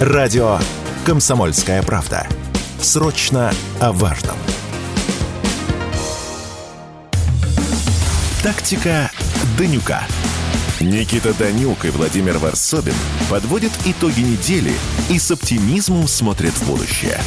Радио «Комсомольская правда». Срочно о важном. Тактика Данюка. Никита Данюк и Владимир Варсобин подводят итоги недели и с оптимизмом смотрят в будущее.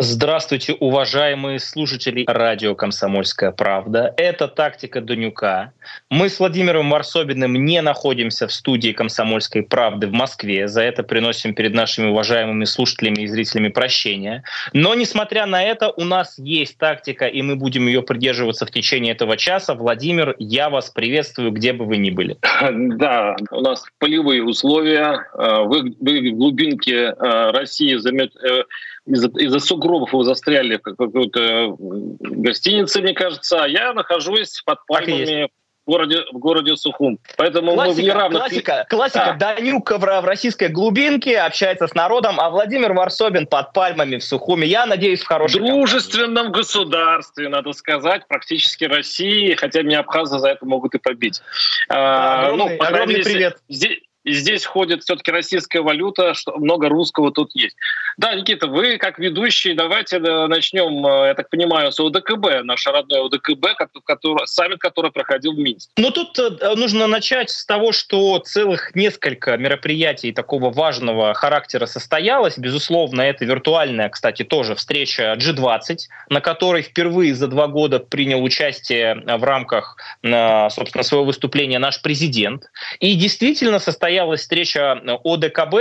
Здравствуйте, уважаемые слушатели радио «Комсомольская правда». Это «Тактика Данюка». Мы с Владимиром Варсобиным не находимся в студии «Комсомольской правды» в Москве. За это приносим перед нашими уважаемыми слушателями и зрителями прощения. Но, несмотря на это, у нас есть тактика, и мы будем ее придерживаться в течение этого часа. Владимир, я вас приветствую, где бы вы ни были. Да, у нас полевые условия. Э, вы, вы в глубинке э, России займет, э, из-за из сугробов вы застряли в какой-то гостинице, мне кажется, а я нахожусь под пальмами в городе, в городе Сухум. Поэтому классика, мы в неравных... Классика, классика. Да. Данюк в, российской глубинке общается с народом, а Владимир Варсобин под пальмами в Сухуме. Я надеюсь, в хорошем... дружественном компании. государстве, надо сказать, практически России, хотя меня абхазы за это могут и побить. Да, огромный, а, ну, огромный привет. Здесь, здесь ходит все-таки российская валюта, что много русского тут есть. Да, Никита, вы как ведущий, давайте э, начнем, э, я так понимаю, с ОДКБ, наше родное ОДКБ, который, саммит, который проходил в Минске. Ну, тут э, нужно начать с того, что целых несколько мероприятий такого важного характера состоялось. Безусловно, это виртуальная, кстати, тоже встреча G20, на которой впервые за два года принял участие в рамках, собственно, своего выступления наш президент. И действительно состоялась состоялась встреча э, ОДКБ.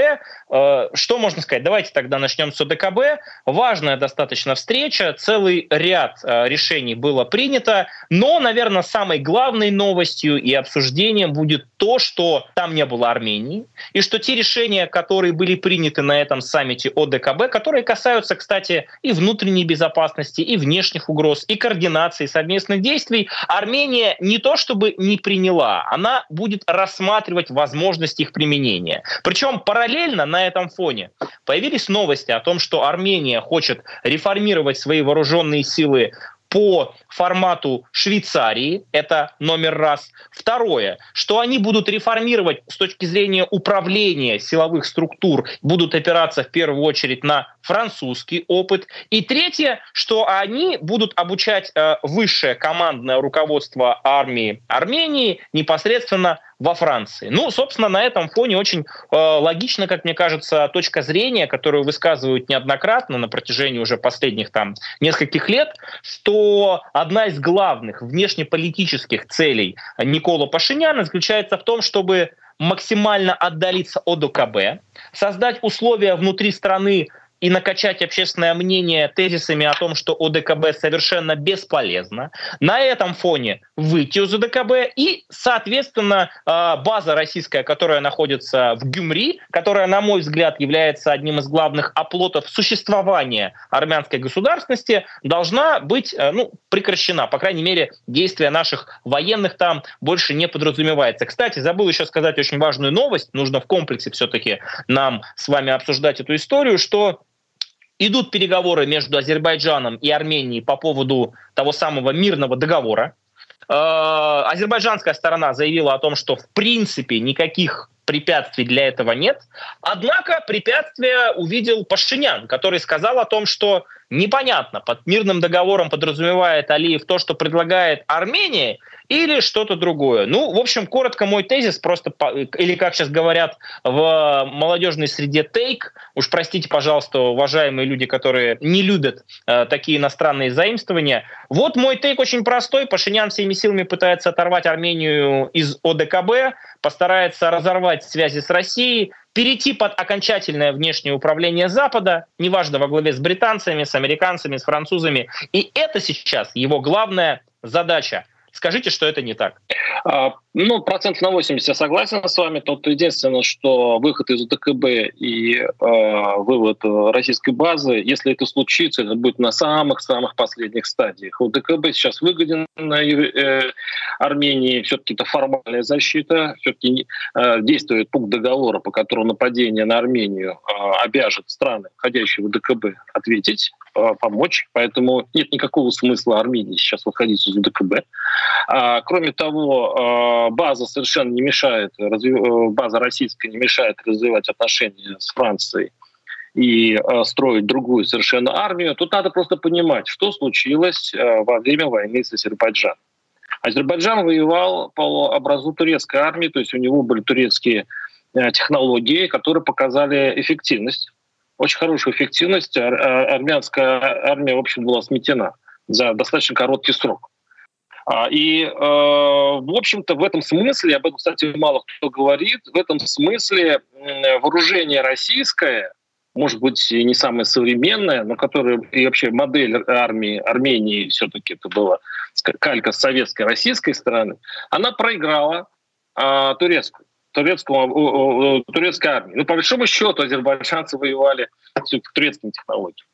Э, что можно сказать? Давайте тогда начнем с ОДКБ. Важная достаточно встреча, целый ряд э, решений было принято, но, наверное, самой главной новостью и обсуждением будет то, что там не было Армении, и что те решения, которые были приняты на этом саммите ОДКБ, которые касаются, кстати, и внутренней безопасности, и внешних угроз, и координации совместных действий, Армения не то чтобы не приняла, она будет рассматривать возможности их применения. Причем параллельно на этом фоне появились новости о том, что Армения хочет реформировать свои вооруженные силы по формату Швейцарии, это номер раз. Второе, что они будут реформировать с точки зрения управления силовых структур, будут опираться в первую очередь на французский опыт. И третье, что они будут обучать э, высшее командное руководство армии Армении непосредственно во Франции. Ну, собственно, на этом фоне очень э, логично, как мне кажется, точка зрения, которую высказывают неоднократно на протяжении уже последних там нескольких лет, что одна из главных внешнеполитических целей Никола Пашиняна заключается в том, чтобы максимально отдалиться от ОКБ, создать условия внутри страны и накачать общественное мнение тезисами о том, что ОДКБ совершенно бесполезно. На этом фоне выйти из ОДКБ и, соответственно, а, база российская, которая находится в Гюмри, которая, на мой взгляд, является одним из главных оплотов существования армянской государственности, должна быть э, ну, прекращена. По крайней мере, действия наших военных там больше не подразумевается. Кстати, забыл еще сказать очень важную новость. Нужно в комплексе все-таки нам с вами обсуждать эту историю, что Идут переговоры между Азербайджаном и Арменией по поводу того самого мирного договора. Э, азербайджанская сторона заявила о том, что в принципе никаких препятствий для этого нет. Однако препятствия увидел Пашинян, который сказал о том, что непонятно, под мирным договором подразумевает Алиев то, что предлагает Армения, или что-то другое. Ну, в общем, коротко мой тезис, просто, или как сейчас говорят в молодежной среде, тейк. Уж простите, пожалуйста, уважаемые люди, которые не любят э, такие иностранные заимствования. Вот мой тейк очень простой. Пашинян всеми силами пытается оторвать Армению из ОДКБ, постарается разорвать связи с Россией, перейти под окончательное внешнее управление Запада, неважно, во главе с британцами, с американцами, с французами. И это сейчас его главная задача – Скажите, что это не так. А, ну, процентов на 80 я согласен с вами. Тут единственное, что выход из УТКБ и э, вывод российской базы, если это случится, это будет на самых-самых последних стадиях. УТКБ сейчас выгоден на э, Армении, все-таки это формальная защита, все-таки э, действует пункт договора, по которому нападение на Армению э, обяжет страны, входящие в УТКБ, ответить, э, помочь. Поэтому нет никакого смысла Армении сейчас выходить из УТКБ. А, кроме того, база совершенно не мешает, база российская не мешает развивать отношения с Францией и строить другую совершенно армию. Тут надо просто понимать, что случилось во время войны с Азербайджаном. Азербайджан воевал по образу турецкой армии, то есть у него были турецкие э, технологии, которые показали эффективность, очень хорошую эффективность. Армянская армия, в общем, была сметена за достаточно короткий срок. А, и, э, в общем-то, в этом смысле, об этом, кстати, мало кто говорит, в этом смысле вооружение российское, может быть, не самое современное, но которое и вообще модель армии Армении все-таки это была калька с советской, российской стороны, она проиграла а, турецкую турецкому, турецкой армии. Ну, по большому счету, азербайджанцы воевали турецкими технологиями.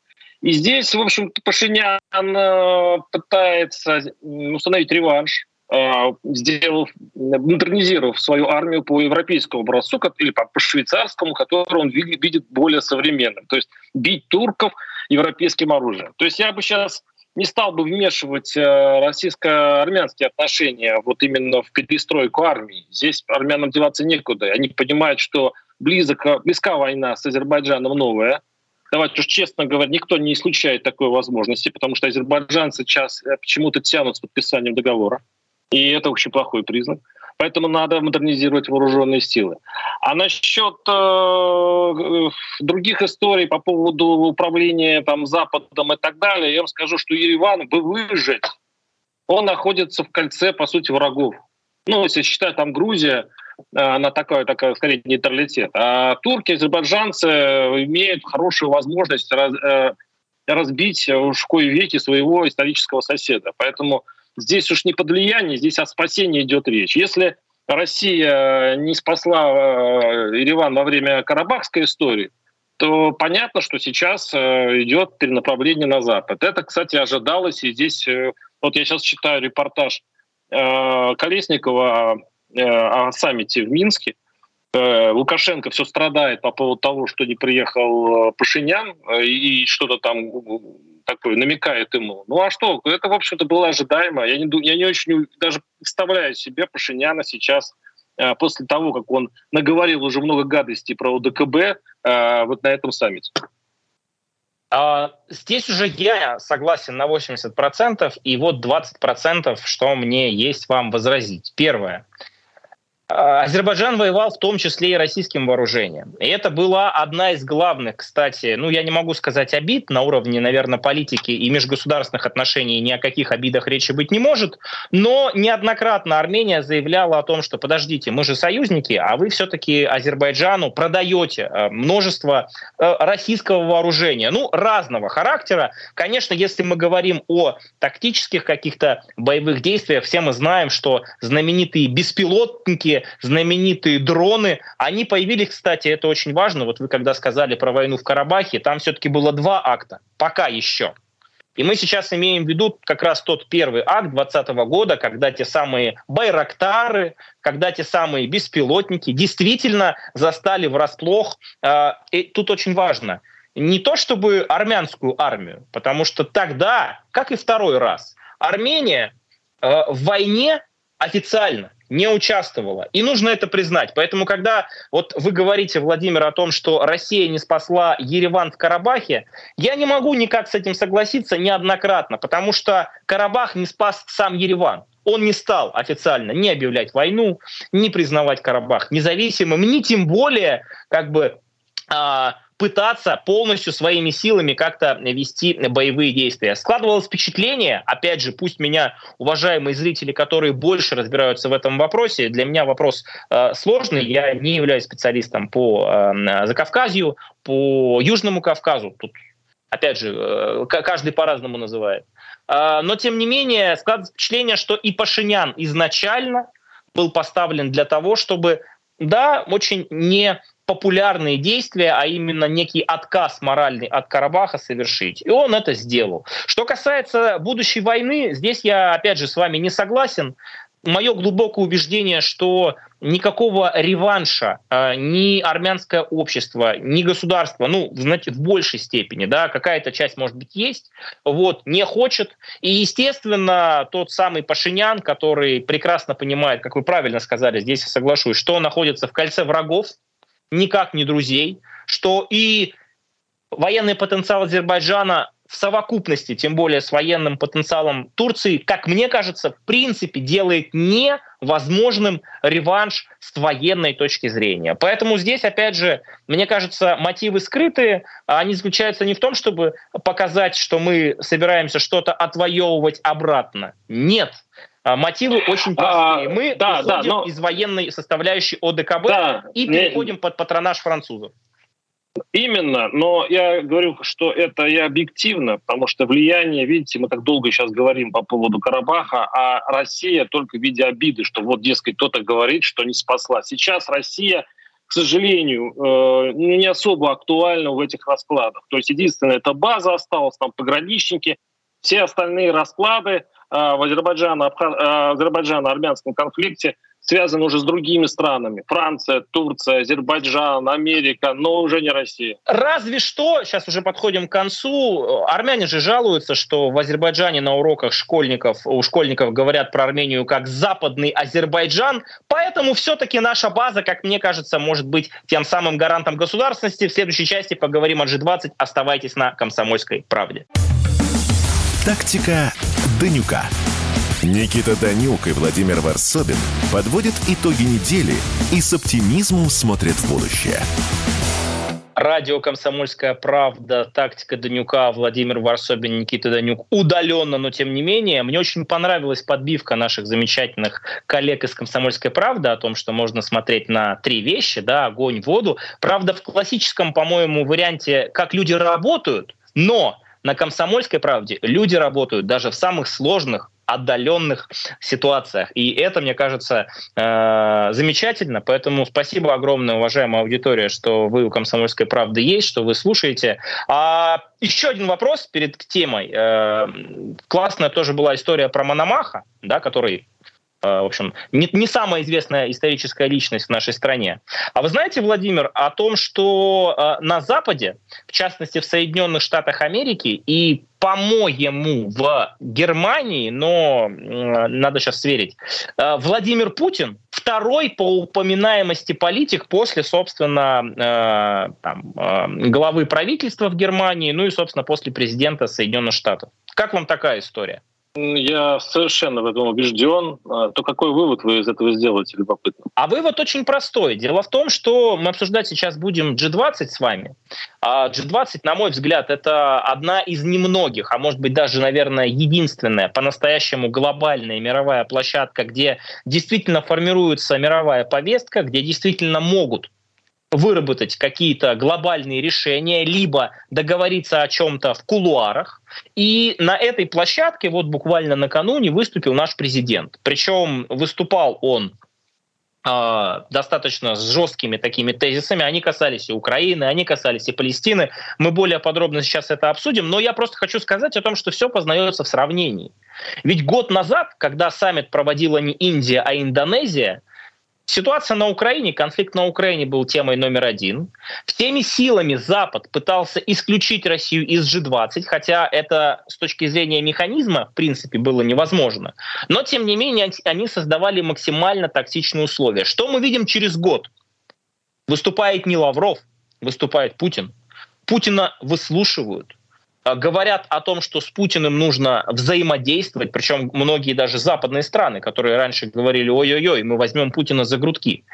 И здесь, в общем Пашинян э, пытается установить реванш, э, сделав, модернизировав свою армию по европейскому образцу или по, по швейцарскому, который он видит более современным. То есть бить турков европейским оружием. То есть я бы сейчас не стал бы вмешивать э, российско-армянские отношения вот именно в перестройку армии. Здесь армянам деваться некуда. Они понимают, что близок, близка война с Азербайджаном новая. Давайте уж честно говоря, никто не исключает такой возможности, потому что азербайджанцы сейчас э, почему-то тянут с подписанием договора. И это очень плохой признак. Поэтому надо модернизировать вооруженные силы. А насчет э, других историй по поводу управления там, Западом и так далее, я вам скажу, что Ереван бы выжить, он находится в кольце, по сути, врагов. Ну, если считать там Грузия, э, она такая, такая, скорее, нейтралитет. А турки, азербайджанцы имеют хорошую возможность раз, э, разбить уж в кои веки своего исторического соседа. Поэтому здесь уж не под влияние, здесь о спасении идет речь. Если Россия не спасла э, Ереван во время Карабахской истории, то понятно, что сейчас э, идет перенаправление на Запад. Это, кстати, ожидалось, и здесь, э, вот я сейчас читаю репортаж Колесникова о саммите в Минске, Лукашенко все страдает по поводу того, что не приехал Пашинян и что-то там такой намекает ему. Ну а что, это, в общем-то, было ожидаемо. Я не, я не очень даже представляю себе Пашиняна сейчас э, после того, как он наговорил уже много гадостей про ОДКБ э, вот на этом саммите. А, здесь уже я согласен на 80%, и вот 20%, что мне есть вам возразить. Первое. А, Азербайджан воевал в том числе и российским вооружением. И это была одна из главных, кстати, ну я не могу сказать обид на уровне, наверное, политики и межгосударственных отношений ни о каких обидах речи быть не может, но неоднократно Армения заявляла о том, что подождите, мы же союзники, а вы все-таки Азербайджану продаете э, множество э, российского вооружения, ну разного характера. Конечно, если мы говорим о тактических каких-то боевых действиях, все мы знаем, что знаменитые беспилотники знаменитые дроны. Они появились, кстати, это очень важно. Вот вы когда сказали про войну в Карабахе, там все-таки было два акта. Пока еще. И мы сейчас имеем в виду как раз тот первый акт 2020 года, когда те самые байрактары, когда те самые беспилотники действительно застали врасплох. А, и тут очень важно, не то чтобы армянскую армию, потому что тогда, как и второй раз, Армения а, в войне официально не участвовала. И нужно это признать. Поэтому, когда вот вы говорите, Владимир, о том, что Россия не спасла Ереван в Карабахе, я не могу никак с этим согласиться неоднократно, потому что Карабах не спас сам Ереван. Он не стал официально не объявлять войну, не признавать Карабах независимым, ни тем более как бы а, пытаться полностью своими силами как-то вести боевые действия. Складывалось впечатление, опять же, пусть меня уважаемые зрители, которые больше разбираются в этом вопросе, для меня вопрос э, сложный, я не являюсь специалистом по э, Закавказью, по Южному Кавказу, тут опять же, э, каждый по-разному называет. Э, но, тем не менее, складывается впечатление, что и Пашинян изначально был поставлен для того, чтобы, да, очень не популярные действия, а именно некий отказ моральный от Карабаха совершить. И он это сделал. Что касается будущей войны, здесь я, опять же, с вами не согласен. мое глубокое убеждение, что никакого реванша э, ни армянское общество, ни государство, ну, знаете, в большей степени, да, какая-то часть, может быть, есть, вот, не хочет. И, естественно, тот самый Пашинян, который прекрасно понимает, как вы правильно сказали, здесь я соглашусь, что он находится в кольце врагов, никак не друзей, что и военный потенциал Азербайджана в совокупности, тем более с военным потенциалом Турции, как мне кажется, в принципе делает невозможным реванш с военной точки зрения. Поэтому здесь, опять же, мне кажется, мотивы скрытые, а они заключаются не в том, чтобы показать, что мы собираемся что-то отвоевывать обратно. Нет. А мотивы очень простые. Мы а, да, да, но... из военной составляющей ОДКБ да, и переходим не... под патронаж французов. Именно, но я говорю, что это и объективно, потому что влияние, видите, мы так долго сейчас говорим по поводу Карабаха, а Россия только в виде обиды, что вот, дескать, кто-то говорит, что не спасла. Сейчас Россия, к сожалению, э, не особо актуальна в этих раскладах. То есть единственное, это база осталась, там пограничники, все остальные расклады в Азербайджано-армянском э, конфликте связан уже с другими странами. Франция, Турция, Азербайджан, Америка, но уже не Россия. Разве что, сейчас уже подходим к концу, армяне же жалуются, что в Азербайджане на уроках школьников, у школьников говорят про Армению как западный Азербайджан, поэтому все-таки наша база, как мне кажется, может быть тем самым гарантом государственности. В следующей части поговорим о G20. Оставайтесь на «Комсомольской правде». Тактика Данюка. Никита Данюк и Владимир Варсобин подводят итоги недели и с оптимизмом смотрят в будущее. Радио «Комсомольская правда», тактика Данюка, Владимир Варсобин, Никита Данюк. Удаленно, но тем не менее. Мне очень понравилась подбивка наших замечательных коллег из «Комсомольской правды» о том, что можно смотреть на три вещи, да, огонь, воду. Правда, в классическом, по-моему, варианте, как люди работают, но на «Комсомольской правде» люди работают даже в самых сложных, отдаленных ситуациях. И это, мне кажется, э, замечательно. Поэтому спасибо огромное, уважаемая аудитория, что вы у «Комсомольской правды» есть, что вы слушаете. А еще один вопрос перед темой. Э, классная тоже была история про Мономаха, да, который в общем, не, не самая известная историческая личность в нашей стране. А вы знаете, Владимир, о том, что э, на Западе, в частности в Соединенных Штатах Америки и по-моему, в Германии, но э, надо сейчас сверить, э, Владимир Путин второй по упоминаемости политик после, собственно, э, там, э, главы правительства в Германии, ну и, собственно, после президента Соединенных Штатов. Как вам такая история? Я совершенно в этом убежден. А, то какой вывод вы из этого сделаете, любопытно? А вывод очень простой. Дело в том, что мы обсуждать сейчас будем G20 с вами. А G20, на мой взгляд, это одна из немногих, а может быть даже, наверное, единственная по-настоящему глобальная мировая площадка, где действительно формируется мировая повестка, где действительно могут выработать какие-то глобальные решения, либо договориться о чем-то в кулуарах. И на этой площадке вот буквально накануне выступил наш президент. Причем выступал он а, достаточно с жесткими такими тезисами. Они касались и Украины, они касались и Палестины. Мы более подробно сейчас это обсудим, но я просто хочу сказать о том, что все познается в сравнении. Ведь год назад, когда саммит проводила не Индия, а Индонезия, Ситуация на Украине, конфликт на Украине был темой номер один. Всеми силами Запад пытался исключить Россию из G20, хотя это с точки зрения механизма, в принципе, было невозможно. Но, тем не менее, они создавали максимально токсичные условия. Что мы видим через год? Выступает не Лавров, выступает Путин. Путина выслушивают, говорят о том, что с Путиным нужно взаимодействовать, причем многие даже западные страны, которые раньше говорили, ой-ой-ой, мы возьмем Путина за грудки.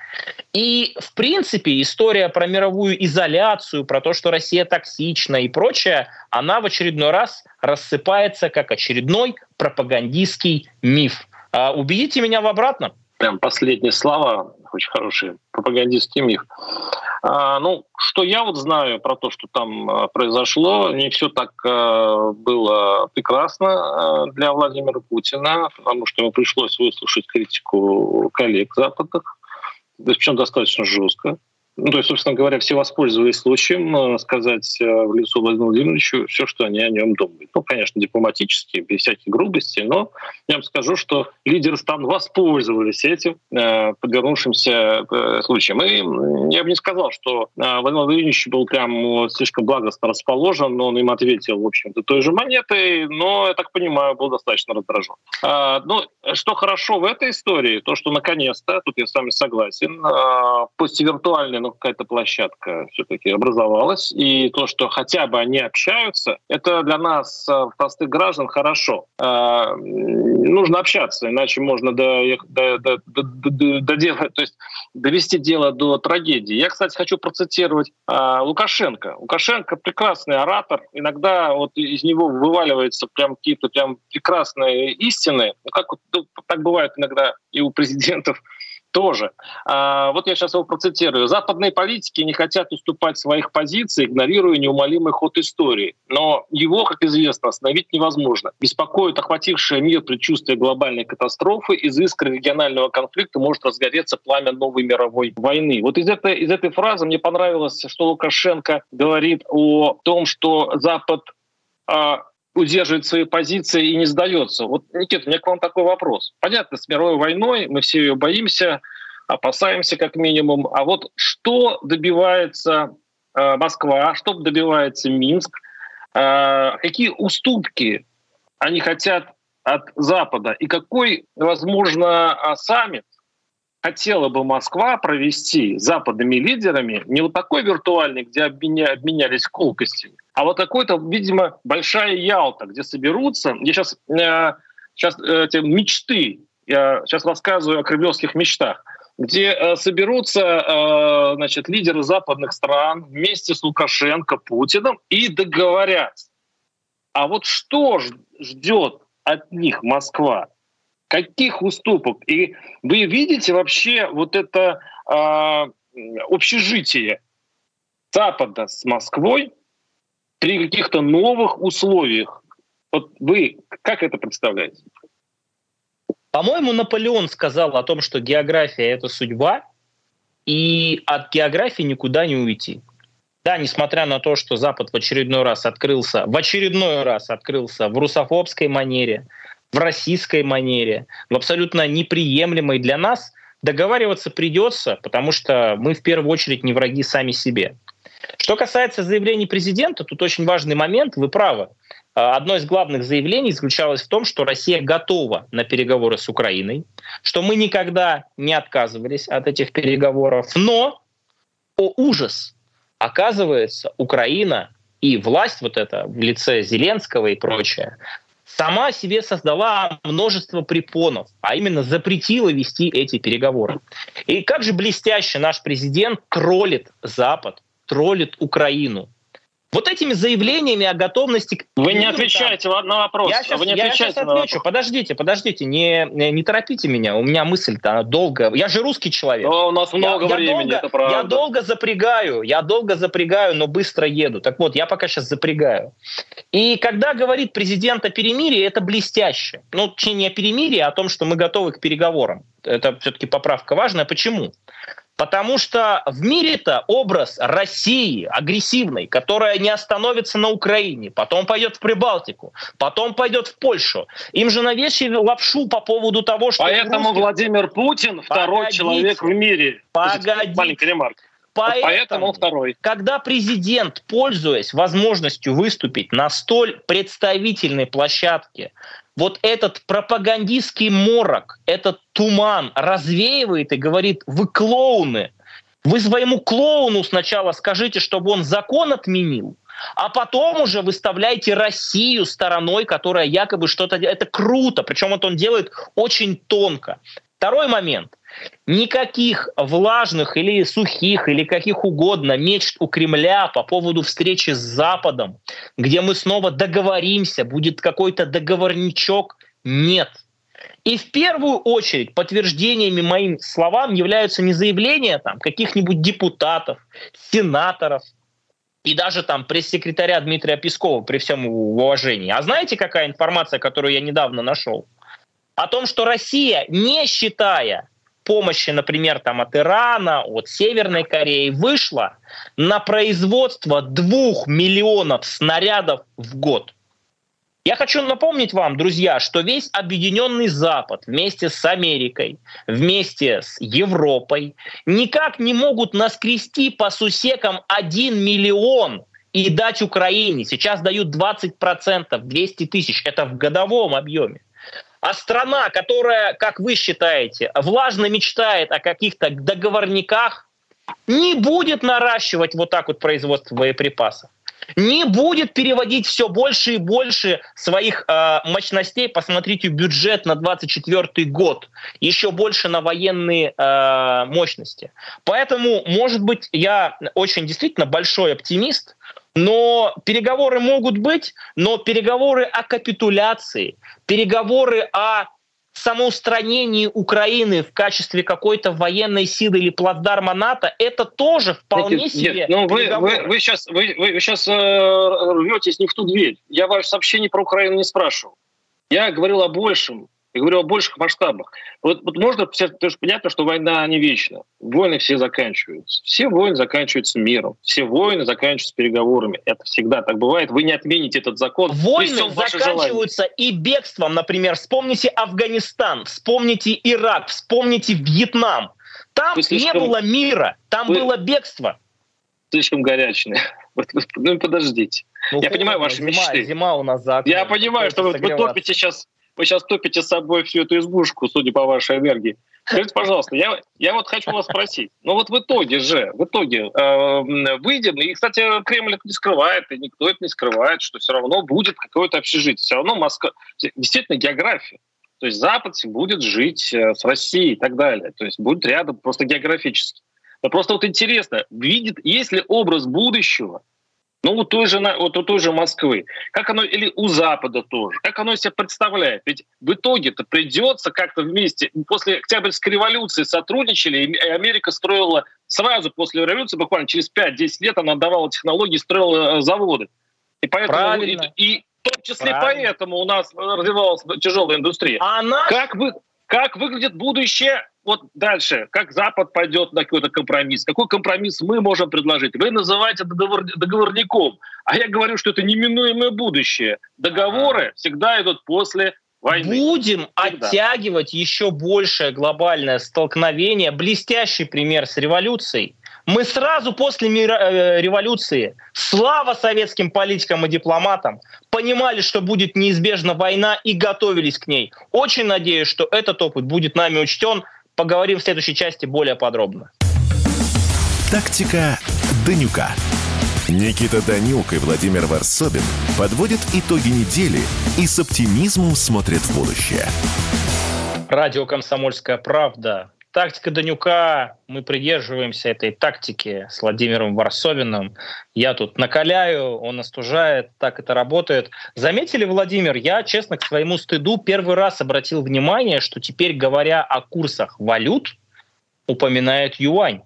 И, в принципе, история про мировую изоляцию, про то, что Россия токсична и прочее, она в очередной раз рассыпается как очередной пропагандистский миф. А убедите меня в обратном. Прям последние слова, очень хороший пропагандистский миф. А, ну, что я вот знаю про то, что там а, произошло, не все так а, было прекрасно а, для Владимира Путина, потому что ему пришлось выслушать критику коллег западных, причем достаточно жестко. Ну, то есть, собственно говоря, все воспользовались случаем э, сказать э, в лицо Владимиру Владимировичу все, что они о нем думают. Ну, конечно, дипломатически, без всяких грубостей, но я вам скажу, что лидеры стран воспользовались этим э, подвернувшимся э, случаем. И я бы не сказал, что э, Владимир Владимирович был прям слишком благостно расположен, он им ответил, в общем-то, той же монетой, но, я так понимаю, был достаточно раздражен. А, ну, что хорошо в этой истории, то, что наконец-то, тут я с вами согласен, а, пусть и виртуальная, какая-то площадка все-таки образовалась, и то, что хотя бы они общаются, это для нас, а, простых граждан, хорошо. А, нужно общаться, иначе можно до, до, то есть довести дело до трагедии. Я, кстати, хочу процитировать а, Лукашенко. Лукашенко прекрасный оратор, иногда вот из него вываливаются прям какие-то прям прекрасные истины, ну, как вот, ну, так бывает иногда и у президентов тоже. А, вот я сейчас его процитирую. Западные политики не хотят уступать своих позиций, игнорируя неумолимый ход истории. Но его, как известно, остановить невозможно. Беспокоит охватившее мир предчувствие глобальной катастрофы. Из искры регионального конфликта может разгореться пламя новой мировой войны. Вот из этой, из этой фразы мне понравилось, что Лукашенко говорит о том, что Запад а, удерживает свои позиции и не сдается. Вот, Никита, у меня к вам такой вопрос. Понятно, с мировой войной мы все ее боимся, опасаемся как минимум. А вот что добивается э, Москва, что добивается Минск, э, какие уступки они хотят от Запада и какой, возможно, а, саммит хотела бы Москва провести западными лидерами не вот такой виртуальный, где обменя, обменялись колкостями, а вот какой-то, видимо, большая Ялта, где соберутся, где сейчас, э, сейчас э, эти мечты, я сейчас рассказываю о кремлевских мечтах, где э, соберутся э, значит, лидеры западных стран вместе с Лукашенко, Путиным и договорятся. А вот что ждет от них Москва? Каких уступок? И вы видите вообще вот это э, общежитие Запада с Москвой при каких-то новых условиях? Вот вы как это представляете? По-моему, Наполеон сказал о том, что география — это судьба, и от географии никуда не уйти. Да, несмотря на то, что Запад в очередной раз открылся, в очередной раз открылся в русофобской манере, в российской манере, в абсолютно неприемлемой для нас, договариваться придется, потому что мы в первую очередь не враги сами себе. Что касается заявлений президента, тут очень важный момент, вы правы. А, одно из главных заявлений заключалось в том, что Россия готова на переговоры с Украиной, что мы никогда не отказывались от этих переговоров. Но, о ужас, оказывается, Украина и власть вот эта в лице Зеленского и прочее сама себе создала множество препонов, а именно запретила вести эти переговоры. И как же блестяще наш президент троллит Запад, троллит Украину. Вот этими заявлениями о готовности... Вы не отвечаете там, на вопрос. Я сейчас, Вы не я сейчас отвечу. Вопрос. Подождите, подождите, не, не торопите меня. У меня мысль-то долго. Я же русский человек. Но у нас много я, времени, я долго, это правда. Я долго запрягаю, я долго запрягаю, но быстро еду. Так вот, я пока сейчас запрягаю. И когда говорит президент о перемирии, это блестяще. Ну, точнее, не о перемирии, а о том, что мы готовы к переговорам. Это все-таки поправка важная. Почему? Потому что в мире-то образ России агрессивной, которая не остановится на Украине, потом пойдет в Прибалтику, потом пойдет в Польшу. Им же навешивали лапшу по поводу того, что... Поэтому русских... Владимир Путин второй Погодите. человек в мире. Погодите. Маленькая ремарка. Поэтому, Поэтому он второй. Когда президент, пользуясь возможностью выступить на столь представительной площадке, вот этот пропагандистский морок, этот туман развеивает и говорит, вы клоуны, вы своему клоуну сначала скажите, чтобы он закон отменил, а потом уже выставляйте Россию стороной, которая якобы что-то... Это круто, причем вот он делает очень тонко. Второй момент. Никаких влажных или сухих, или каких угодно мечт у Кремля по поводу встречи с Западом, где мы снова договоримся, будет какой-то договорничок, нет. И в первую очередь подтверждениями моим словам являются не заявления там, каких-нибудь депутатов, сенаторов, и даже там пресс-секретаря Дмитрия Пескова при всем уважении. А знаете, какая информация, которую я недавно нашел? О том, что Россия, не считая помощи, например, там от Ирана, от Северной Кореи, вышла на производство двух миллионов снарядов в год. Я хочу напомнить вам, друзья, что весь объединенный Запад вместе с Америкой, вместе с Европой никак не могут наскрести по сусекам 1 миллион и дать Украине. Сейчас дают 20%, 200 тысяч. Это в годовом объеме. А страна, которая, как вы считаете, влажно мечтает о каких-то договорниках, не будет наращивать вот так вот производство боеприпасов не будет переводить все больше и больше своих э, мощностей. Посмотрите бюджет на 24 год, еще больше на военные э, мощности. Поэтому, может быть, я очень действительно большой оптимист, но переговоры могут быть, но переговоры о капитуляции, переговоры о самоустранении Украины в качестве какой-то военной силы или плацдарма НАТО, это тоже вполне нет, себе. Нет, ну вы, вы, вы сейчас, вы, вы сейчас э, рветесь не в ту дверь. Я ваше сообщение про Украину не спрашивал. Я говорил о большем. Я говорю о больших масштабах. Вот, вот можно, потому что понятно, что война не вечна. Войны все заканчиваются. Все войны заканчиваются миром. Все войны заканчиваются переговорами. Это всегда так бывает. Вы не отмените этот закон. Войны заканчиваются и бегством, например. Вспомните Афганистан, вспомните Ирак, вспомните Вьетнам. Там слишком... не было мира, там Вы... было бегство. Слишком горячные. Ну подождите. Ну, я понимаю ваши зима, мечты. Зима у нас за Я понимаю, что вы, вы топите сейчас вы сейчас топите с собой всю эту избушку, судя по вашей энергии. Скажите, пожалуйста, я, я вот хочу вас спросить. Ну вот в итоге же, в итоге э, выйдем, и, кстати, Кремль это не скрывает, и никто это не скрывает, что все равно будет какое-то общежитие. Все равно Москва... Действительно, география. То есть Запад будет жить э, с Россией и так далее. То есть будет рядом просто географически. Но просто вот интересно, видит, есть ли образ будущего ну, у той, же, вот у той же Москвы. Как оно, или у Запада тоже. Как оно себя представляет? Ведь в итоге-то придется как-то вместе. После Октябрьской революции сотрудничали, и Америка строила сразу после революции, буквально через 5-10 лет, она давала технологии, строила э, заводы. И поэтому Правильно. и, и в том числе Правильно. поэтому у нас развивалась тяжелая индустрия. А наш... как, вы, как выглядит будущее вот дальше, как Запад пойдет на какой-то компромисс, какой компромисс мы можем предложить. Вы называете договор, договорником, а я говорю, что это неминуемое будущее. Договоры всегда идут после войны. Будем Всегда. оттягивать еще большее глобальное столкновение. Блестящий пример с революцией. Мы сразу после мира, э, революции, слава советским политикам и дипломатам, понимали, что будет неизбежна война и готовились к ней. Очень надеюсь, что этот опыт будет нами учтен Поговорим в следующей части более подробно. Тактика Данюка. Никита Данюк и Владимир Варсобин подводят итоги недели и с оптимизмом смотрят в будущее. Радио «Комсомольская правда». Тактика Данюка. Мы придерживаемся этой тактики с Владимиром Варсовиным. Я тут накаляю, он остужает. Так это работает. Заметили, Владимир, я, честно, к своему стыду первый раз обратил внимание, что теперь, говоря о курсах валют, упоминает юань.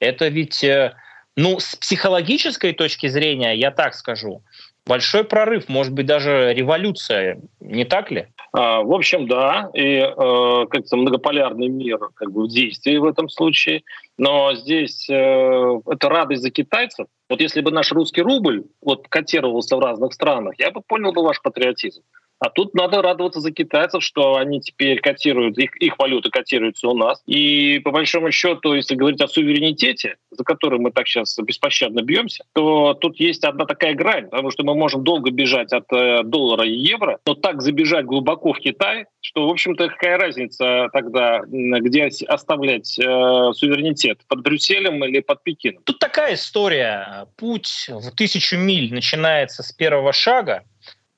Это ведь, э, ну, с психологической точки зрения, я так скажу, большой прорыв, может быть, даже революция, не так ли? А, в общем, да, и э, как-то многополярный мир как бы в действии в этом случае. Но здесь э, это радость за китайцев. Вот если бы наш русский рубль вот котировался в разных странах, я бы понял бы ваш патриотизм. А тут надо радоваться за китайцев, что они теперь котируют, их, их валюта котируется у нас. И по большому счету, если говорить о суверенитете, за который мы так сейчас беспощадно бьемся, то тут есть одна такая грань, потому что мы можем долго бежать от э, доллара и евро, но так забежать глубоко в Китай, что, в общем-то, какая разница тогда, где оставлять э, суверенитет, под Брюсселем или под Пекином? Тут такая история. Путь в тысячу миль начинается с первого шага,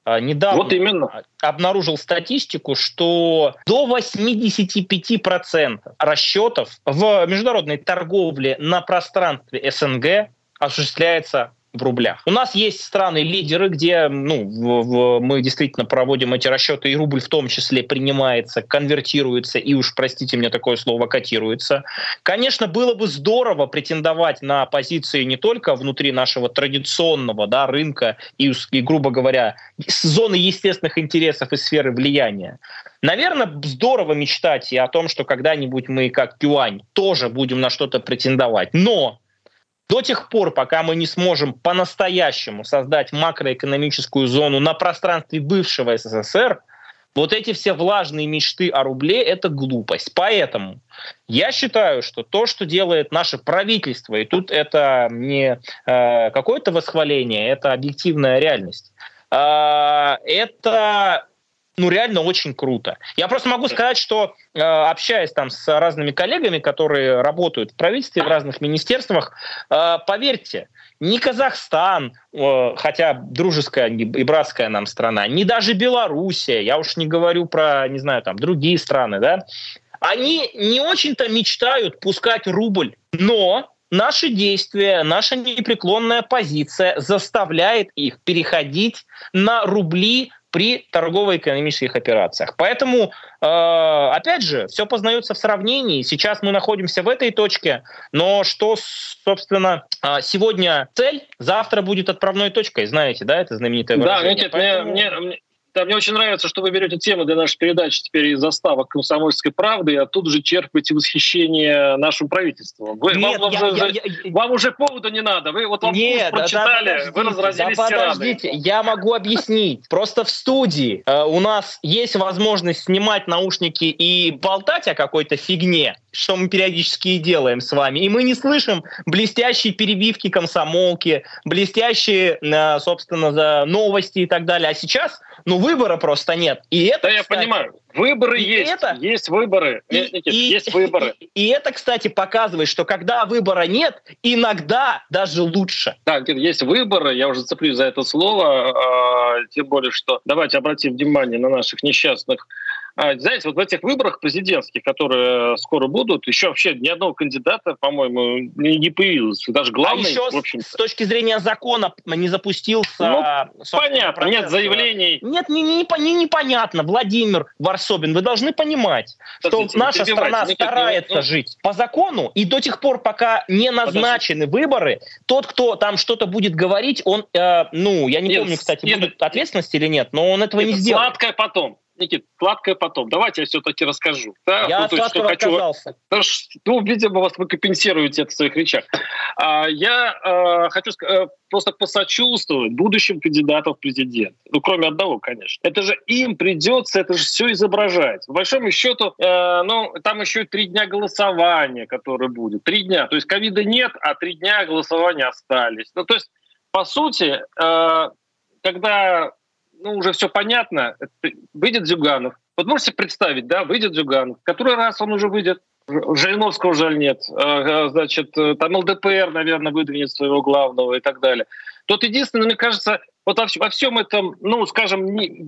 недавно вот именно. обнаружил статистику, что до 85% расчетов в международной торговле на пространстве СНГ осуществляется в рублях. У нас есть страны-лидеры, где ну, в, в, мы действительно проводим эти расчеты, и рубль в том числе принимается, конвертируется и уж, простите мне такое слово, котируется. Конечно, было бы здорово претендовать на позиции не только внутри нашего традиционного да, рынка и, и, грубо говоря, зоны естественных интересов и сферы влияния. Наверное, здорово мечтать и о том, что когда-нибудь мы, как юань, тоже будем на что-то претендовать. Но до тех пор, пока мы не сможем по-настоящему создать макроэкономическую зону на пространстве бывшего СССР, вот эти все влажные мечты о рубле – это глупость. Поэтому я считаю, что то, что делает наше правительство, и тут это не э, какое-то восхваление, это объективная реальность, э, это ну, реально очень круто. Я просто могу сказать, что э, общаясь там с разными коллегами, которые работают в правительстве, в разных министерствах, э, поверьте, ни Казахстан, э, хотя дружеская и братская нам страна, ни даже Белоруссия, я уж не говорю про, не знаю, там, другие страны, да, они не очень-то мечтают пускать рубль, но наши действия, наша непреклонная позиция заставляет их переходить на рубли при торгово-экономических операциях. Поэтому, э, опять же, все познается в сравнении. Сейчас мы находимся в этой точке, но что, собственно, э, сегодня цель, завтра будет отправной точкой. Знаете, да, это знаменитое выражение. Да, Никит, Поэтому... мне, мне, да, мне очень нравится, что вы берете тему для нашей передачи теперь из заставок «Комсомольской правды», и оттуда же черпаете восхищение нашим правительством. Вы, Нет, вам, я, уже, я, я, вам уже повода не надо. Вы вот вам Нет, прочитали, да, вы разразились да, подождите, я могу объяснить. Просто в студии э, у нас есть возможность снимать наушники и болтать о какой-то фигне, что мы периодически и делаем с вами. И мы не слышим блестящие перебивки комсомолки, блестящие, э, собственно, за новости и так далее. А сейчас, ну, выбора просто нет. И это, да, я кстати, понимаю. Выборы и есть, это, есть выборы, и, Никит, и, есть выборы. И, и это, кстати, показывает, что когда выбора нет, иногда даже лучше. Да, есть выборы, я уже цеплюсь за это слово, э, тем более, что давайте обратим внимание на наших несчастных а, знаете, вот в этих выборах президентских, которые скоро будут, еще вообще ни одного кандидата, по-моему, не появилось. Даже главный, а еще в общем с точки зрения закона не запустился... Ну, понятно, процесс. нет заявлений. Нет, не, не, не, непонятно. Владимир Варсобин, вы должны понимать, Подождите, что наша страна Никит, старается ну, жить по закону, и до тех пор, пока не назначены Подожди. выборы, тот, кто там что-то будет говорить, он, э, ну, я не нет, помню, кстати, нет, будет ответственность или нет, но он этого нет, не сделает. Сладкое потом. Никит, сладкое потом. Давайте я все-таки расскажу. Да? Я ну, от сладкого хочу... отказался. Ну, видимо, вас вы компенсируете это в своих речах. А, я а, хочу э, просто посочувствовать будущим кандидатам в президент. Ну, кроме одного, конечно. Это же им придется это же все изображать. В большом счету, э, ну, там еще три дня голосования, которое будет. Три дня. То есть ковида нет, а три дня голосования остались. Ну, то есть, по сути, э, когда ну, уже все понятно. Выйдет Зюганов. Вот можете представить, да, выйдет Зюганов. Который раз он уже выйдет? Жириновского жаль нет. Значит, э, там ЛДПР, наверное, выдвинет своего главного и так далее. Тот единственный, мне кажется, вот во всем этом, ну, скажем, не,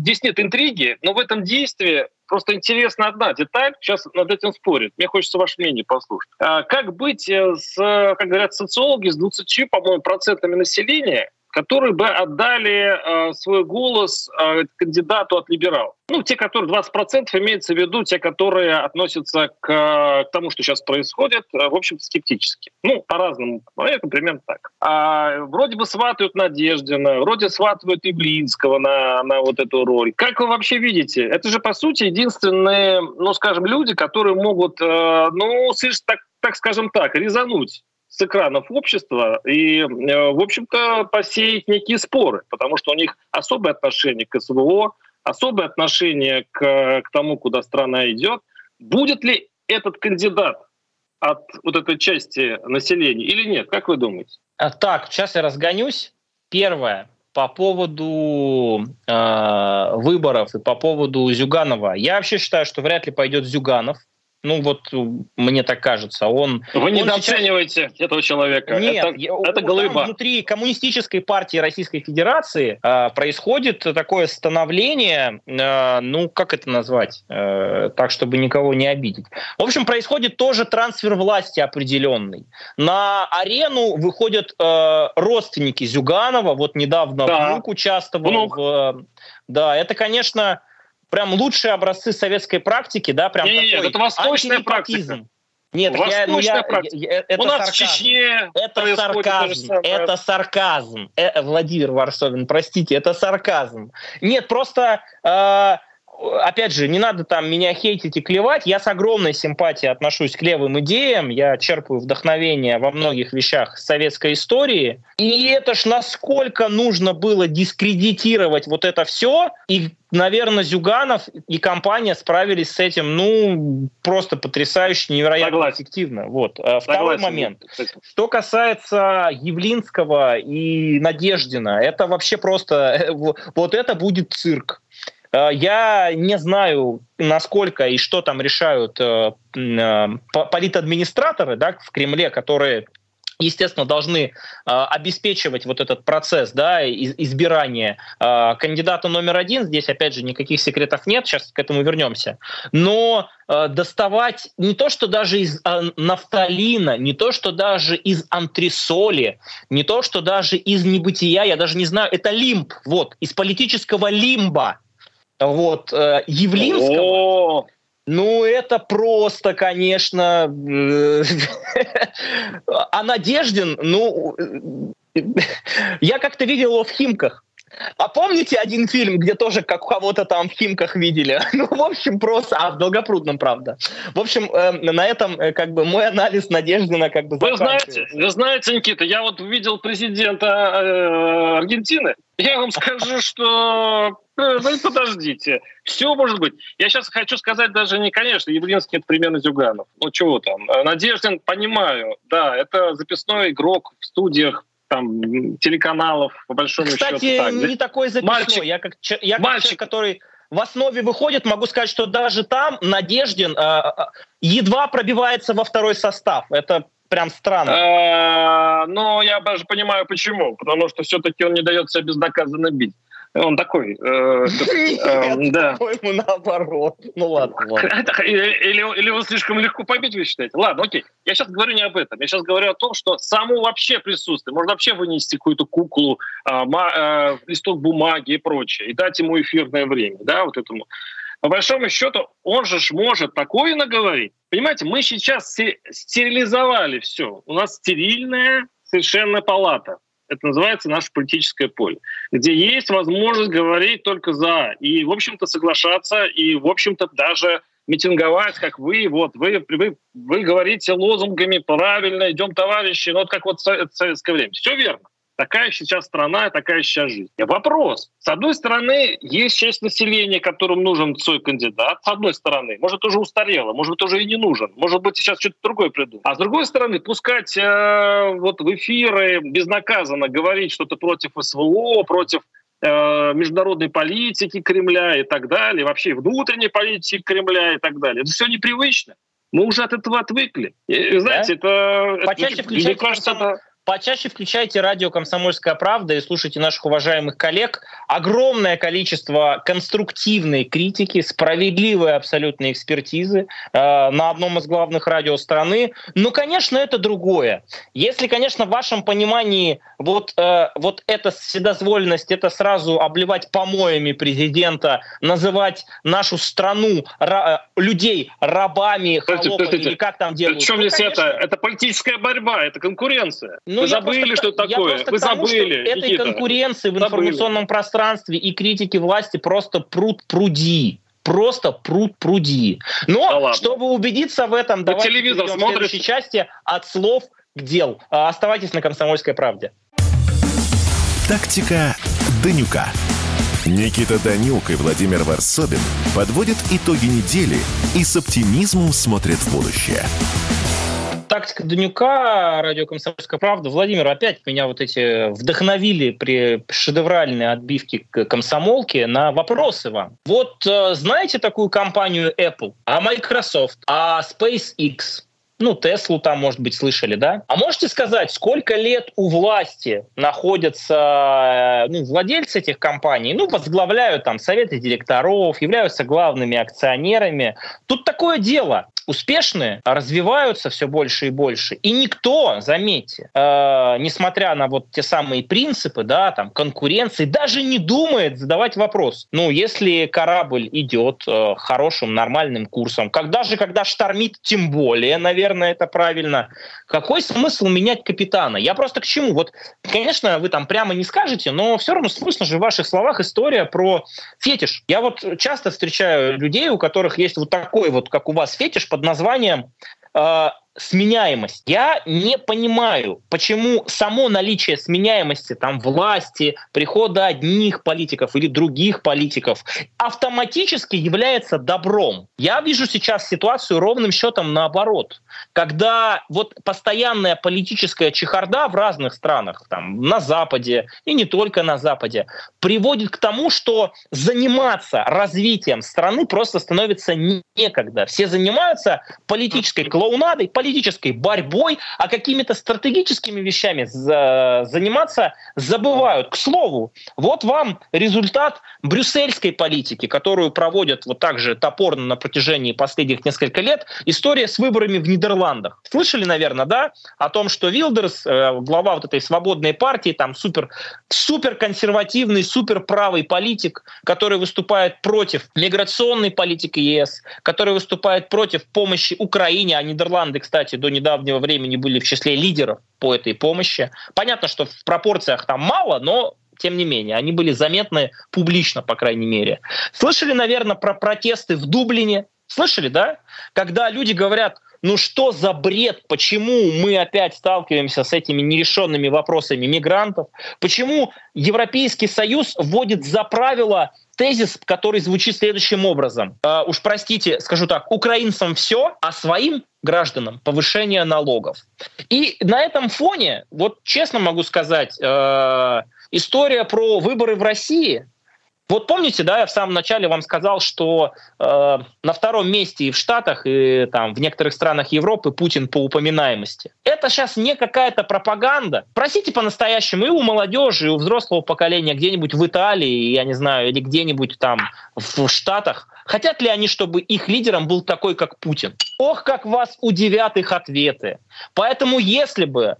здесь нет интриги, но в этом действии просто интересно одна деталь, сейчас над этим спорят. Мне хочется ваше мнение послушать. А как быть э, с, как говорят социологи, с 20, по-моему, процентами населения, которые бы отдали э, свой голос э, кандидату от либералов. Ну, те, которые 20% имеется в виду, те, которые относятся к, к тому, что сейчас происходит, э, в общем-то, скептически. Ну, по-разному. Но это примерно так. А, вроде бы сватают Надеждина, вроде сватывают и Блинского на, на вот эту роль. Как вы вообще видите? Это же, по сути, единственные, ну, скажем, люди, которые могут, э, ну, так, так скажем так, резануть с экранов общества и, э, в общем-то, посеять некие споры, потому что у них особое отношение к СВО, особое отношение к, к тому, куда страна идет. Будет ли этот кандидат от вот этой части населения или нет? Как вы думаете? А, так, сейчас я разгонюсь. Первое. По поводу э, выборов и по поводу Зюганова. Я вообще считаю, что вряд ли пойдет Зюганов. Ну вот мне так кажется. Он, Вы недооцениваете сейчас... этого человека. Нет, это, я, это голыба. Внутри коммунистической партии Российской Федерации э, происходит такое становление, э, ну как это назвать, э, так чтобы никого не обидеть. В общем, происходит тоже трансфер власти определенный. На арену выходят э, родственники Зюганова. Вот недавно да. внук участвовал внук. в... Да, это, конечно прям лучшие образцы советской практики, да, прям не, такой это восточная практика. Нет, я, ну, я, я, это У нас сарказм. в Чечне это сарказм. Это сарказм. Э, Владимир Варсовин, простите, это сарказм. Нет, просто э, опять же, не надо там меня хейтить и клевать. Я с огромной симпатией отношусь к левым идеям. Я черпаю вдохновение во многих вещах советской истории. И это ж насколько нужно было дискредитировать вот это все. И, наверное, Зюганов и компания справились с этим, ну, просто потрясающе, невероятно Согласен. эффективно. Вот. Второй Согласен. момент. Что касается Явлинского и Надеждина, это вообще просто... Вот это будет цирк. Э, я не знаю, насколько и что там решают э, э, политадминистраторы да, в Кремле, которые естественно, должны э, обеспечивать вот этот процесс да, из, избирания э, кандидата номер один. Здесь, опять же, никаких секретов нет, сейчас к этому вернемся. Но э, доставать не то, что даже из э, нафталина, не то, что даже из антресоли, не то, что даже из небытия, я даже не знаю, это лимб, вот, из политического лимба вот, э, Явлинского, ну, это просто, конечно... Э, а Надеждин, ну... Я как-то видел его в Химках. А помните один фильм, где тоже как кого-то там в Химках видели? Ну, в общем, просто... А, в Долгопрудном, правда. В общем, э, на этом э, как бы мой анализ Надеждина как бы Вы знаете, вы знаете, Никита, я вот видел президента э, Аргентины. Я вам скажу, что э, вы подождите. Все может быть. Я сейчас хочу сказать даже не, конечно, Явлинский это примерно Зюганов. Ну, чего там. Э, Надеждин, понимаю, да, это записной игрок в студиях там телеканалов, по большому Кстати, счету. Кстати, не такой записной. Мальчик, я как, я как мальчик. человек, который в основе выходит, могу сказать, что даже там Надеждин э, едва пробивается во второй состав. Это прям странно. А, но я даже понимаю почему. Потому что все-таки он не дает себя безнаказанно бить. Он такой. Э, э, да. по-моему, наоборот. Ну ладно. Или, или его слишком легко побить, вы считаете? Ладно, окей. Я сейчас говорю не об этом. Я сейчас говорю о том, что само вообще присутствие. Можно вообще вынести какую-то куклу, а, а, листок бумаги и прочее, и дать ему эфирное время, да, вот этому. По большому счету, он же может такое наговорить. Понимаете, мы сейчас стерилизовали все. У нас стерильная совершенно палата. Это называется наше политическое поле, где есть возможность говорить только за и, в общем-то, соглашаться, и, в общем-то, даже митинговать, как вы, вот, вы, вы, вы говорите лозунгами правильно, идем, товарищи, ну, вот как вот в советское время. Все верно. Такая сейчас страна, такая сейчас жизнь. Вопрос. С одной стороны, есть часть населения, которым нужен свой кандидат. С одной стороны. Может, уже устарело, может быть, уже и не нужен. Может быть, сейчас что-то другое придумать. А с другой стороны, пускать э, вот в эфиры безнаказанно говорить что-то против СВО, против э, международной политики Кремля и так далее, вообще внутренней политики Кремля и так далее. Это все непривычно. Мы уже от этого отвыкли. И, знаете, да? это... Почаще это, мне кажется, это почаще включайте радио «Комсомольская правда» и слушайте наших уважаемых коллег. Огромное количество конструктивной критики, справедливой абсолютной экспертизы э, на одном из главных радио страны. Ну, конечно, это другое. Если, конечно, в вашем понимании вот, э, вот эта вседозволенность, это сразу обливать помоями президента, называть нашу страну, ра, э, людей рабами, холопами, или как там делают. Причем ну, здесь это? Это политическая борьба, это конкуренция. Ну, Вы забыли, просто, что такое? Вы тому, забыли. Что этой конкуренции в информационном забыли. пространстве и критики власти просто пруд пруди просто пруд пруди. Но да чтобы убедиться в этом, Вы давайте телевизор в следующей части от слов к делу. А, оставайтесь на «Комсомольской правде». Тактика Данюка. Никита Данюк и Владимир Варсобин подводят итоги недели и с оптимизмом смотрят в будущее. Тактика Данюка, радио «Комсомольская правда». Владимир, опять меня вот эти вдохновили при шедевральной отбивке к комсомолке на вопросы вам. Вот э, знаете такую компанию Apple, а Microsoft, а SpaceX, ну, Теслу там, может быть, слышали, да? А можете сказать, сколько лет у власти находятся э, ну, владельцы этих компаний, ну, возглавляют там советы директоров, являются главными акционерами. Тут такое дело успешные развиваются все больше и больше. И никто, заметьте, э, несмотря на вот те самые принципы, да, там, конкуренции, даже не думает задавать вопрос. Ну, если корабль идет э, хорошим, нормальным курсом, когда же, когда штормит, тем более, наверное, это правильно. Какой смысл менять капитана? Я просто к чему? Вот, конечно, вы там прямо не скажете, но все равно слышно же в ваших словах история про фетиш. Я вот часто встречаю людей, у которых есть вот такой вот, как у вас, фетиш под названием э, сменяемость. Я не понимаю, почему само наличие сменяемости там власти, прихода одних политиков или других политиков автоматически является добром. Я вижу сейчас ситуацию ровным счетом наоборот. Когда вот постоянная политическая чехарда в разных странах, там, на Западе и не только на Западе, приводит к тому, что заниматься развитием страны просто становится некогда. Все занимаются политической клоунадой, политической политической борьбой, а какими-то стратегическими вещами за, заниматься забывают. К слову, вот вам результат брюссельской политики, которую проводят вот так же топорно на протяжении последних нескольких лет. История с выборами в Нидерландах. Слышали, наверное, да, о том, что Вилдерс, э, глава вот этой свободной партии, там супер, супер консервативный, супер правый политик, который выступает против миграционной политики ЕС, который выступает против помощи Украине, а Нидерланды, кстати, до недавнего времени были в числе лидеров по этой помощи. Понятно, что в пропорциях там мало, но тем не менее, они были заметны публично, по крайней мере. Слышали, наверное, про протесты в Дублине? Слышали, да? Когда люди говорят, ну что за бред, почему мы опять сталкиваемся с этими нерешенными вопросами мигрантов, почему Европейский Союз вводит за правило тезис, который звучит следующим образом. Э, уж простите, скажу так, украинцам все, а своим гражданам повышение налогов. И на этом фоне, вот честно могу сказать, э, история про выборы в России вот помните, да, я в самом начале вам сказал, что э, на втором месте и в Штатах, и там в некоторых странах Европы Путин по упоминаемости. Это сейчас не какая-то пропаганда. Просите по-настоящему и у молодежи, и у взрослого поколения где-нибудь в Италии, я не знаю, или где-нибудь там в Штатах. Хотят ли они, чтобы их лидером был такой, как Путин? Ох, как вас удивят их ответы. Поэтому если бы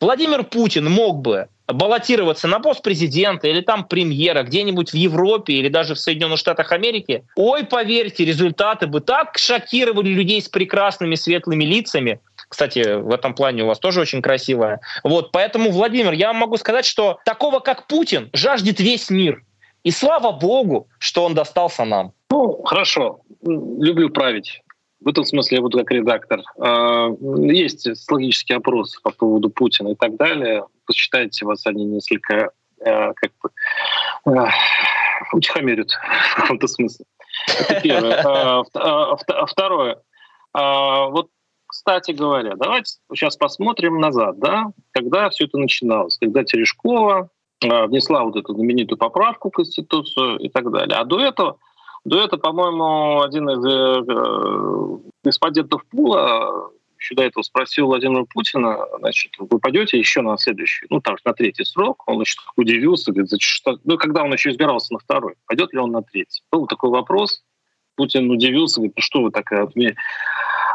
Владимир Путин мог бы баллотироваться на пост президента или там премьера где-нибудь в Европе или даже в Соединенных Штатах Америки, ой, поверьте, результаты бы так шокировали людей с прекрасными светлыми лицами. Кстати, в этом плане у вас тоже очень красивая. Вот, поэтому, Владимир, я могу сказать, что такого, как Путин, жаждет весь мир. И слава богу, что он достался нам. Ну, хорошо. Люблю править. В этом смысле я буду как редактор. А, есть логический опрос по поводу Путина и так далее. Посчитайте, вас они несколько э, как бы э, утихомирят в каком-то смысле. Это первое. А, а, второе. Вот, кстати говоря, давайте сейчас посмотрим назад, да, когда все это начиналось, когда Терешкова внесла вот эту знаменитую поправку в Конституцию и так далее. А до этого этого, по-моему, один из э, респондентов Пула еще до этого спросил Владимира Путина, значит, вы пойдете еще на следующий, ну, там, на третий срок. Он, значит, удивился, говорит, зачем, что... ну, когда он еще избирался на второй, пойдет ли он на третий. Был такой вопрос, Путин удивился, говорит, ну, что вы такая мне...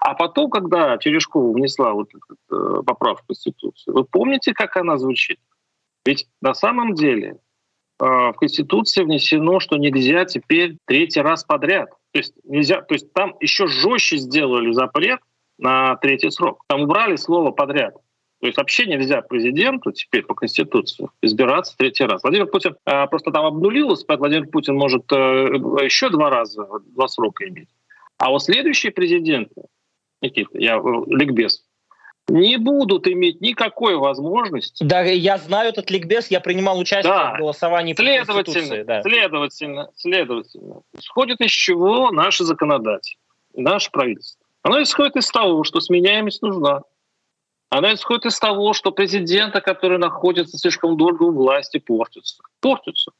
А потом, когда Терешкова внесла вот эту э, поправку в Конституцию, вы помните, как она звучит? Ведь на самом деле в Конституции внесено, что нельзя теперь третий раз подряд. То есть нельзя, то есть там еще жестче сделали запрет на третий срок. Там убрали слово подряд. То есть вообще нельзя президенту теперь по Конституции избираться третий раз. Владимир Путин э, просто там обнулилось, поэтому Владимир Путин может э, еще два раза, два срока иметь. А вот следующие президенты, Никита, я э, ликбез, не будут иметь никакой возможности. Да, я знаю этот ликбез, я принимал участие да. в голосовании следовательно, по да. Следовательно, следовательно, исходит из чего наши законодатели, наше правительство? Оно исходит из того, что сменяемость нужна. Она исходит из того, что президента, который находится слишком долго у власти, портится. Портится.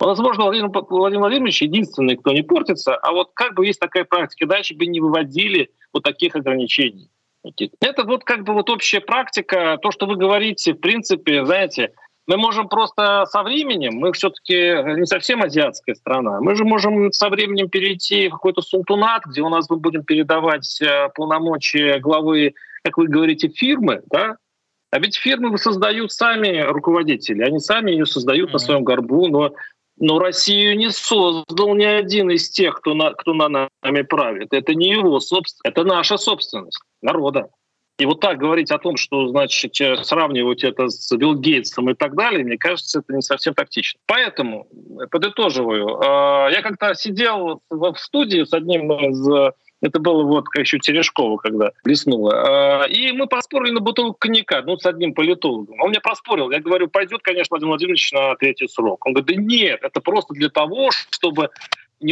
Возможно, Владимир, Владимир Владимирович единственный, кто не портится, а вот как бы есть такая практика, дальше бы не выводили вот таких ограничений. Это вот как бы вот общая практика, то, что вы говорите, в принципе, знаете, мы можем просто со временем, мы все-таки не совсем азиатская страна, мы же можем со временем перейти в какой-то султанат, где у нас мы будем передавать э, полномочия главы, как вы говорите, фирмы, да? А ведь фирмы создают сами руководители, они сами ее создают mm-hmm. на своем горбу, но но Россию не создал ни один из тех, кто, на, кто на нами правит. Это не его собственность, это наша собственность, народа. И вот так говорить о том, что, значит, сравнивать это с Билл Гейтсом и так далее, мне кажется, это не совсем тактично. Поэтому, подытоживаю, а, я как-то сидел в студии с одним из это было вот еще Терешкова, когда блеснуло. А, и мы поспорили на бутылку коньяка, ну, с одним политологом. Он мне поспорил. Я говорю, пойдет, конечно, Владимир Владимирович на третий срок. Он говорит, да нет, это просто для того, чтобы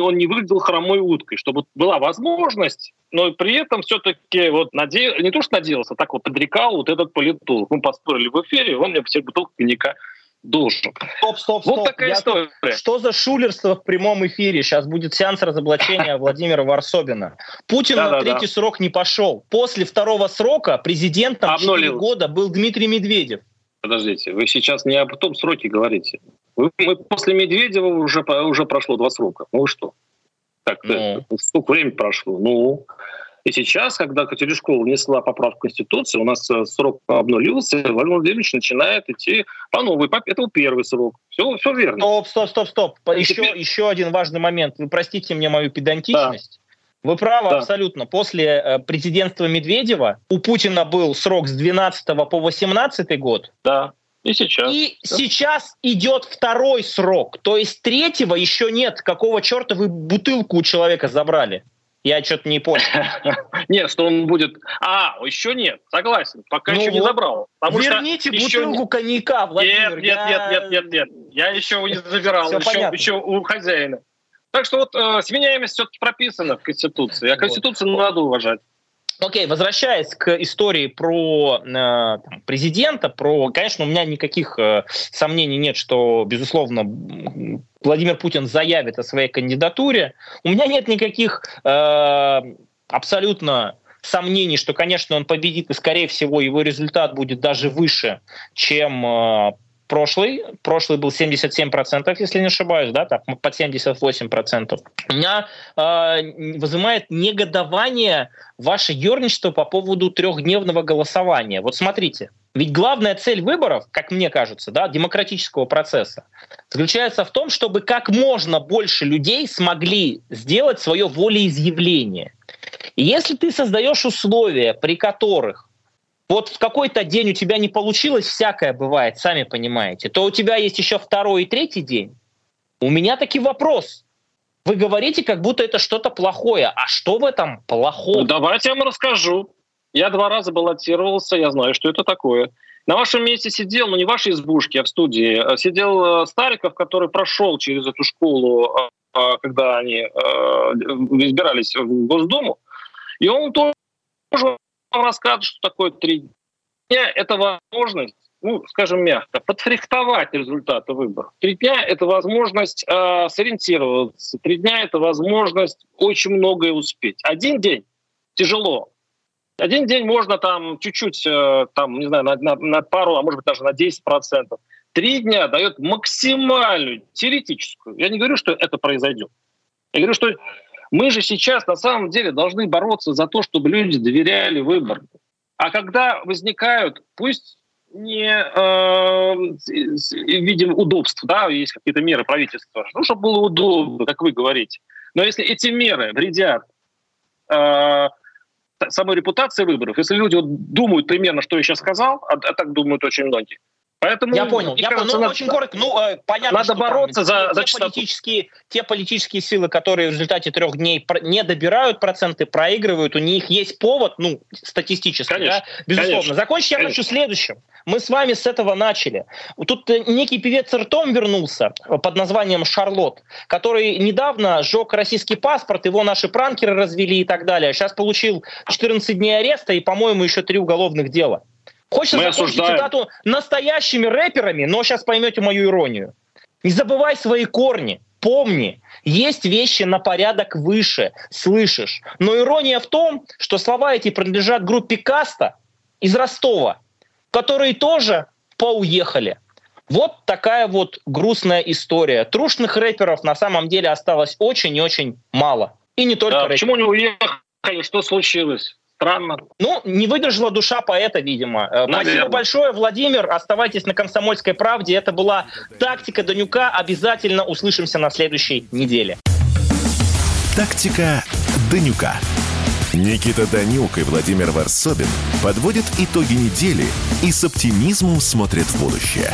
он не выглядел хромой уткой, чтобы была возможность, но при этом все-таки вот наде... не то, что надеялся, а так вот подрекал вот этот политолог. Мы поспорили в эфире, он мне все бутылку коньяка должен. Стоп, стоп, стоп. Вот такая Я история. Тут... Что за шулерство в прямом эфире? Сейчас будет сеанс разоблачения Владимира Варсобина. Путин на третий срок не пошел. После второго срока президентом 4 года был Дмитрий Медведев. Подождите, вы сейчас не об том сроке говорите. Вы, мы после Медведева уже, уже прошло два срока. Ну что? Так, ну. сколько времени прошло? Ну, и сейчас, когда Катеришкова внесла поправку в Конституцию, у нас э, срок обнулился, Владимир Владимирович начинает идти по новой. Это был первый срок. Все, все верно. Стоп, стоп, стоп, стоп. Еще, теперь... еще один важный момент. Вы простите мне мою педантичность. Да. Вы правы да. абсолютно. После э, президентства Медведева у Путина был срок с 12 по 18 год. Да. И сейчас. И да. сейчас идет второй срок. То есть третьего еще нет. Какого черта вы бутылку у человека забрали? Я что-то не понял. Нет, что он будет... А, еще нет, согласен, пока ну еще не забрал. Верните бутылку коньяка, Владимир. Нет, нет, нет, нет, нет. Я еще не забирал, еще у хозяина. Так что вот э, сменяемость все-таки прописана в Конституции, а Конституцию надо уважать. Окей, возвращаясь к истории про э, там, президента, про, конечно, у меня никаких э, сомнений нет, что, безусловно, Владимир Путин заявит о своей кандидатуре. У меня нет никаких э, абсолютно сомнений, что, конечно, он победит, и, скорее всего, его результат будет даже выше, чем э, прошлый. Прошлый был 77%, если не ошибаюсь, да, так, под 78%. Меня э, вызывает негодование ваше ерничество по поводу трехдневного голосования. Вот смотрите, ведь главная цель выборов, как мне кажется, да, демократического процесса, заключается в том, чтобы как можно больше людей смогли сделать свое волеизъявление. И если ты создаешь условия, при которых вот в какой-то день у тебя не получилось, всякое бывает, сами понимаете, то у тебя есть еще второй и третий день. У меня таки вопрос. Вы говорите, как будто это что-то плохое. А что в этом плохого? Ну, давайте я вам расскажу. Я два раза баллотировался, я знаю, что это такое. На вашем месте сидел, ну не в вашей избушке, а в студии, а сидел э, Стариков, который прошел через эту школу, а, а, когда они э, избирались в Госдуму. И он тоже вам рассказывать, что такое три дня. Это возможность, ну, скажем мягко, подфрихтовать результаты выборов. Три дня — это возможность э, сориентироваться. Три дня — это возможность очень многое успеть. Один день тяжело. Один день можно там чуть-чуть, э, там, не знаю, на, на, на пару, а может быть даже на 10%. Три дня дает максимальную теоретическую. Я не говорю, что это произойдет. Я говорю, что мы же сейчас на самом деле должны бороться за то, чтобы люди доверяли выборам. А когда возникают, пусть не э, видим удобств, да, есть какие-то меры правительства, ну, чтобы было удобно, как вы говорите. Но если эти меры вредят э, самой репутации выборов, если люди вот думают примерно, что я сейчас сказал, а, а так думают очень многие, Поэтому, я понял, я кажется, понял. Ну, очень коротко. Ну, э, понятно, надо бороться там, за, те, за политические, те политические силы, которые в результате трех дней не добирают проценты, проигрывают, у них есть повод, ну, статистически, конечно, да, безусловно. Конечно, Закончить я хочу следующим. Мы с вами с этого начали. Тут э, некий певец ртом вернулся под названием Шарлот, который недавно сжег российский паспорт, его наши пранкеры развели и так далее. Сейчас получил 14 дней ареста и, по-моему, еще три уголовных дела. Хочется Мы закончить осуждаем. цитату настоящими рэперами, но сейчас поймете мою иронию. Не забывай свои корни, помни, есть вещи на порядок выше, слышишь. Но ирония в том, что слова эти принадлежат группе Каста из Ростова, которые тоже поуехали. Вот такая вот грустная история. Трушных рэперов на самом деле осталось очень и очень мало. И не только да, рэперов. Почему не уехали? Что случилось? Странно. Ну, не выдержала душа поэта, видимо. Э, Наверное. Спасибо большое, Владимир. Оставайтесь на «Комсомольской правде». Это была «Тактика Данюка». Обязательно услышимся на следующей неделе. «Тактика Данюка». Никита Данюк и Владимир Варсобин подводят итоги недели и с оптимизмом смотрят в будущее.